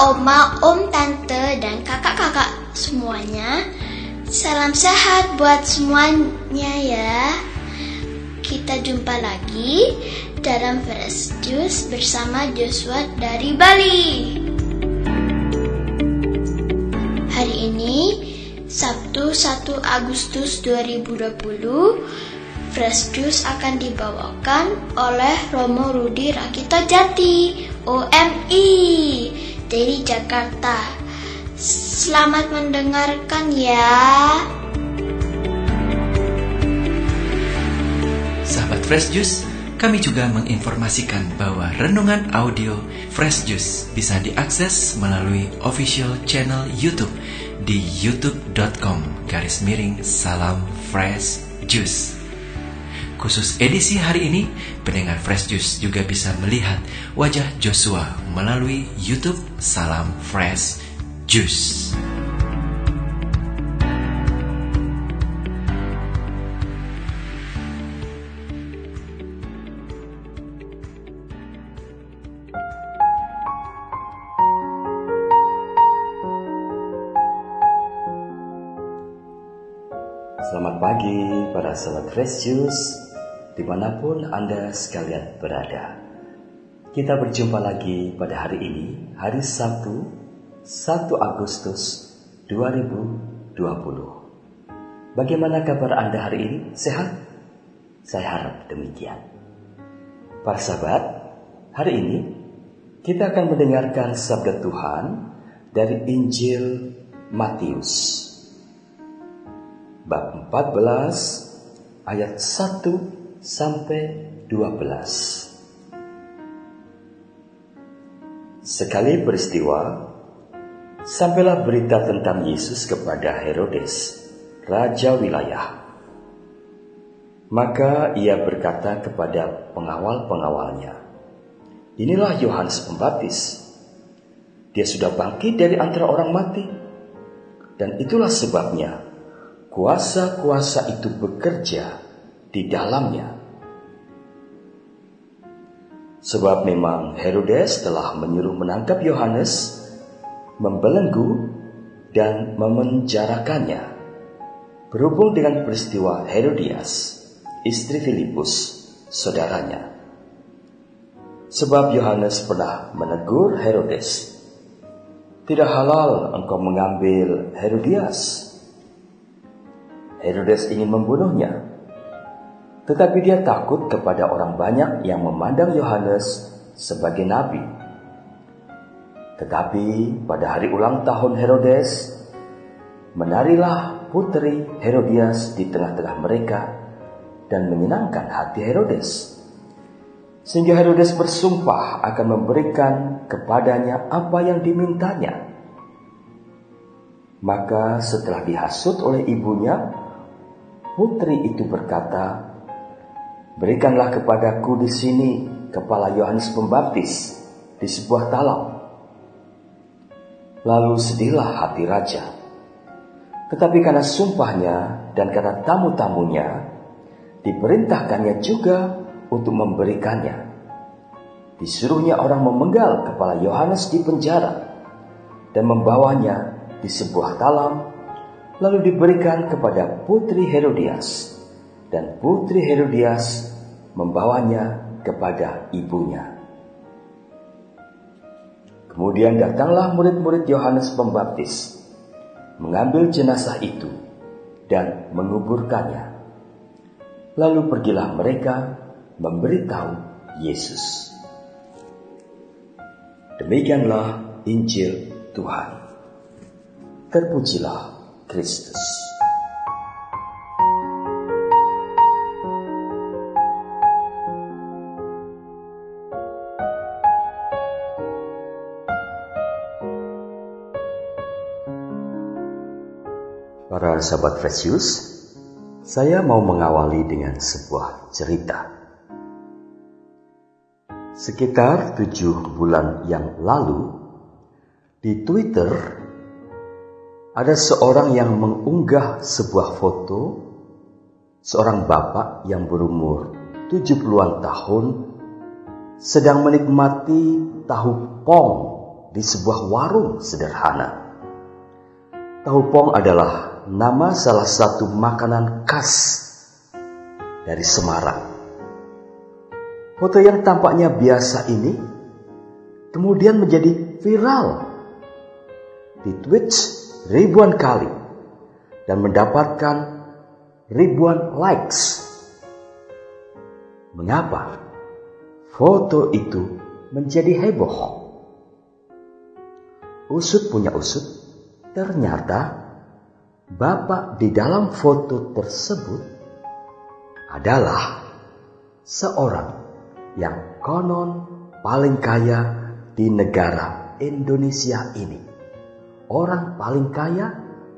oma, om, tante, dan kakak-kakak semuanya. Salam sehat buat semuanya ya. Kita jumpa lagi dalam Fresh Juice bersama Joshua dari Bali. Hari ini Sabtu 1 Agustus 2020 Fresh Juice akan dibawakan oleh Romo Rudi Rakita Jati OMI dari Jakarta. Selamat mendengarkan ya. Sahabat Fresh Juice, kami juga menginformasikan bahwa renungan audio Fresh Juice bisa diakses melalui official channel YouTube di youtube.com garis miring salam fresh juice. Khusus edisi hari ini, pendengar Fresh Juice juga bisa melihat wajah Joshua melalui YouTube Salam Fresh Juice. Selamat pagi para sahabat Fresh Juice di mana pun Anda sekalian berada. Kita berjumpa lagi pada hari ini, hari Sabtu, 1 Agustus 2020. Bagaimana kabar Anda hari ini? Sehat? Saya harap demikian. Para sahabat, hari ini kita akan mendengarkan sabda Tuhan dari Injil Matius bab 14 ayat 1 sampai 12. Sekali peristiwa, sampailah berita tentang Yesus kepada Herodes, raja wilayah. Maka ia berkata kepada pengawal-pengawalnya, Inilah Yohanes Pembaptis. Dia sudah bangkit dari antara orang mati. Dan itulah sebabnya kuasa-kuasa itu bekerja di dalamnya. Sebab memang Herodes telah menyuruh menangkap Yohanes, membelenggu, dan memenjarakannya. Berhubung dengan peristiwa Herodias, istri Filipus, saudaranya. Sebab Yohanes pernah menegur Herodes, "Tidak halal engkau mengambil Herodias." Herodes ingin membunuhnya. Tetapi dia takut kepada orang banyak yang memandang Yohanes sebagai nabi. Tetapi pada hari ulang tahun Herodes, menarilah putri Herodias di tengah-tengah mereka dan menyenangkan hati Herodes. Sehingga Herodes bersumpah akan memberikan kepadanya apa yang dimintanya. Maka setelah dihasut oleh ibunya, Putri itu berkata, Berikanlah kepadaku di sini kepala Yohanes Pembaptis di sebuah talam. Lalu sedihlah hati raja. Tetapi karena sumpahnya dan karena tamu-tamunya, diperintahkannya juga untuk memberikannya. Disuruhnya orang memenggal kepala Yohanes di penjara dan membawanya di sebuah talam lalu diberikan kepada putri Herodias, dan putri Herodias membawanya kepada ibunya. Kemudian datanglah murid-murid Yohanes Pembaptis, mengambil jenazah itu dan menguburkannya. Lalu pergilah mereka memberitahu Yesus. Demikianlah Injil Tuhan. Terpujilah Kristus. Para sahabat Fresius, saya mau mengawali dengan sebuah cerita. Sekitar tujuh bulan yang lalu, di Twitter ada seorang yang mengunggah sebuah foto seorang bapak yang berumur 70-an tahun sedang menikmati tahu pong di sebuah warung sederhana. Tahu pong adalah nama salah satu makanan khas dari Semarang. Foto yang tampaknya biasa ini kemudian menjadi viral di Twitch ribuan kali dan mendapatkan ribuan likes. Mengapa foto itu menjadi heboh? Usut punya usut, ternyata bapak di dalam foto tersebut adalah seorang yang konon paling kaya di negara Indonesia ini. Orang paling kaya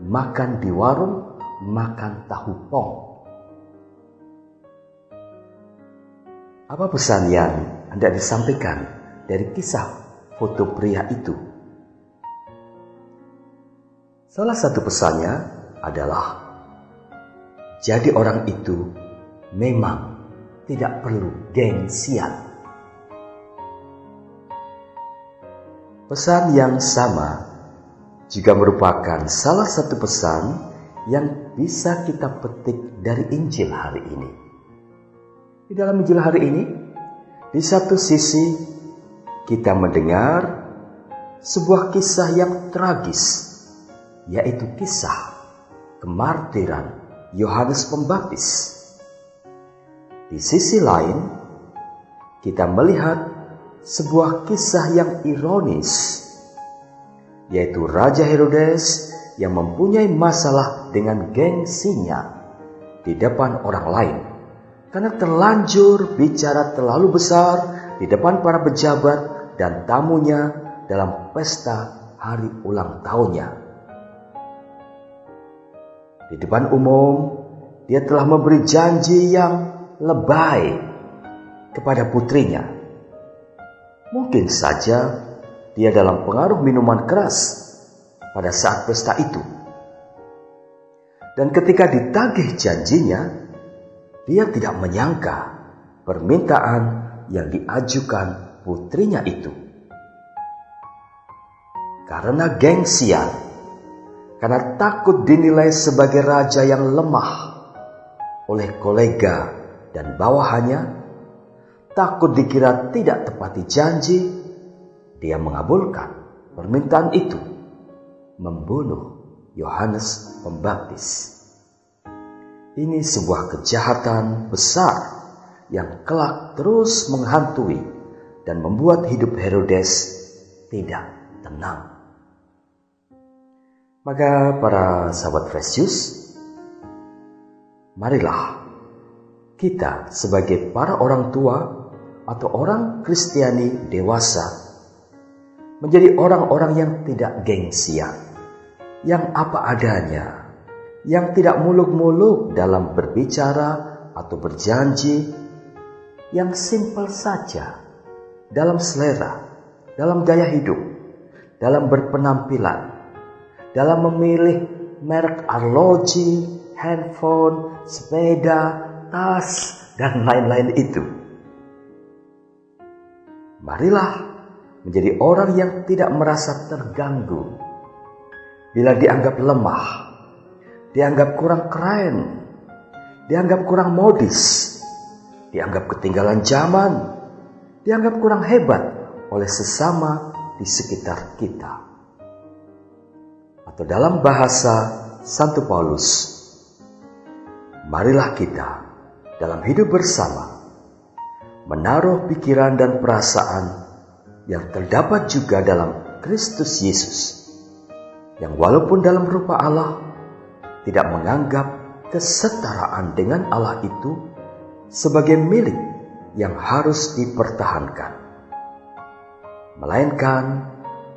makan di warung, makan tahu pong. Apa pesan yang Anda disampaikan dari kisah foto pria itu? Salah satu pesannya adalah jadi orang itu memang tidak perlu gengsian. Pesan yang sama juga merupakan salah satu pesan yang bisa kita petik dari Injil hari ini. Di dalam Injil hari ini, di satu sisi kita mendengar sebuah kisah yang tragis, yaitu kisah kemartiran Yohanes Pembaptis. Di sisi lain, kita melihat sebuah kisah yang ironis, yaitu Raja Herodes yang mempunyai masalah dengan gengsinya di depan orang lain karena terlanjur bicara terlalu besar di depan para pejabat dan tamunya dalam pesta hari ulang tahunnya. Di depan umum, dia telah memberi janji yang lebay kepada putrinya Mungkin saja dia dalam pengaruh minuman keras pada saat pesta itu. Dan ketika ditagih janjinya, dia tidak menyangka permintaan yang diajukan putrinya itu. Karena gengsian, karena takut dinilai sebagai raja yang lemah oleh kolega dan bawahannya, takut dikira tidak tepati janji, dia mengabulkan permintaan itu, membunuh Yohanes Pembaptis. Ini sebuah kejahatan besar yang kelak terus menghantui dan membuat hidup Herodes tidak tenang. Maka para sahabat Fresius, marilah kita sebagai para orang tua atau orang Kristiani dewasa menjadi orang-orang yang tidak gengsian, yang apa adanya, yang tidak muluk-muluk dalam berbicara atau berjanji, yang simpel saja dalam selera, dalam gaya hidup, dalam berpenampilan, dalam memilih merek arloji, handphone, sepeda, tas, dan lain-lain itu Marilah menjadi orang yang tidak merasa terganggu bila dianggap lemah, dianggap kurang keren, dianggap kurang modis, dianggap ketinggalan zaman, dianggap kurang hebat oleh sesama di sekitar kita. Atau dalam bahasa Santo Paulus, marilah kita dalam hidup bersama menaruh pikiran dan perasaan yang terdapat juga dalam Kristus Yesus, yang walaupun dalam rupa Allah tidak menganggap kesetaraan dengan Allah itu sebagai milik yang harus dipertahankan, melainkan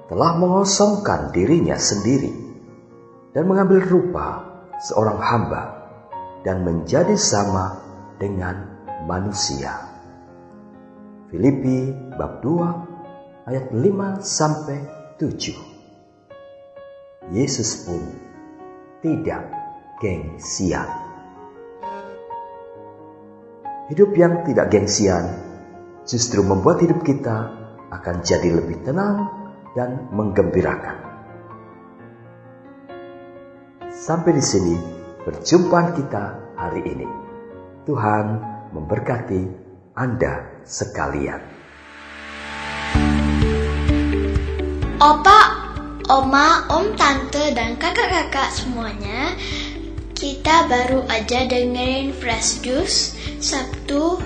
telah mengosongkan dirinya sendiri dan mengambil rupa seorang hamba dan menjadi sama dengan manusia. Filipi bab 2 ayat 5 sampai 7. Yesus pun tidak gengsian. Hidup yang tidak gengsian justru membuat hidup kita akan jadi lebih tenang, dan menggembirakan. Sampai di sini perjumpaan kita hari ini. Tuhan memberkati Anda sekalian. Opa, Oma, Om, Tante, dan kakak-kakak semuanya, kita baru aja dengerin Fresh Juice Sabtu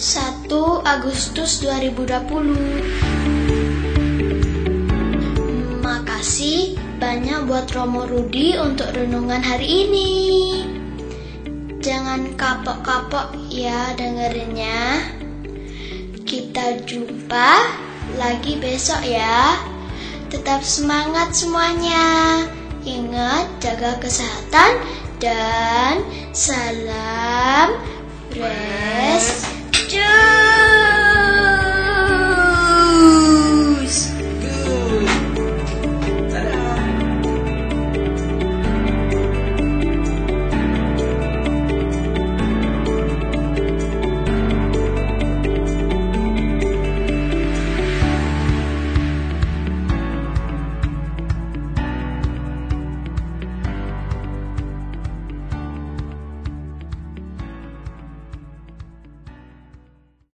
1 Agustus 2020. Banyak buat Romo Rudi untuk renungan hari ini. Jangan kapok-kapok ya dengerinnya. Kita jumpa lagi besok ya. Tetap semangat semuanya. Ingat jaga kesehatan dan salam fresh.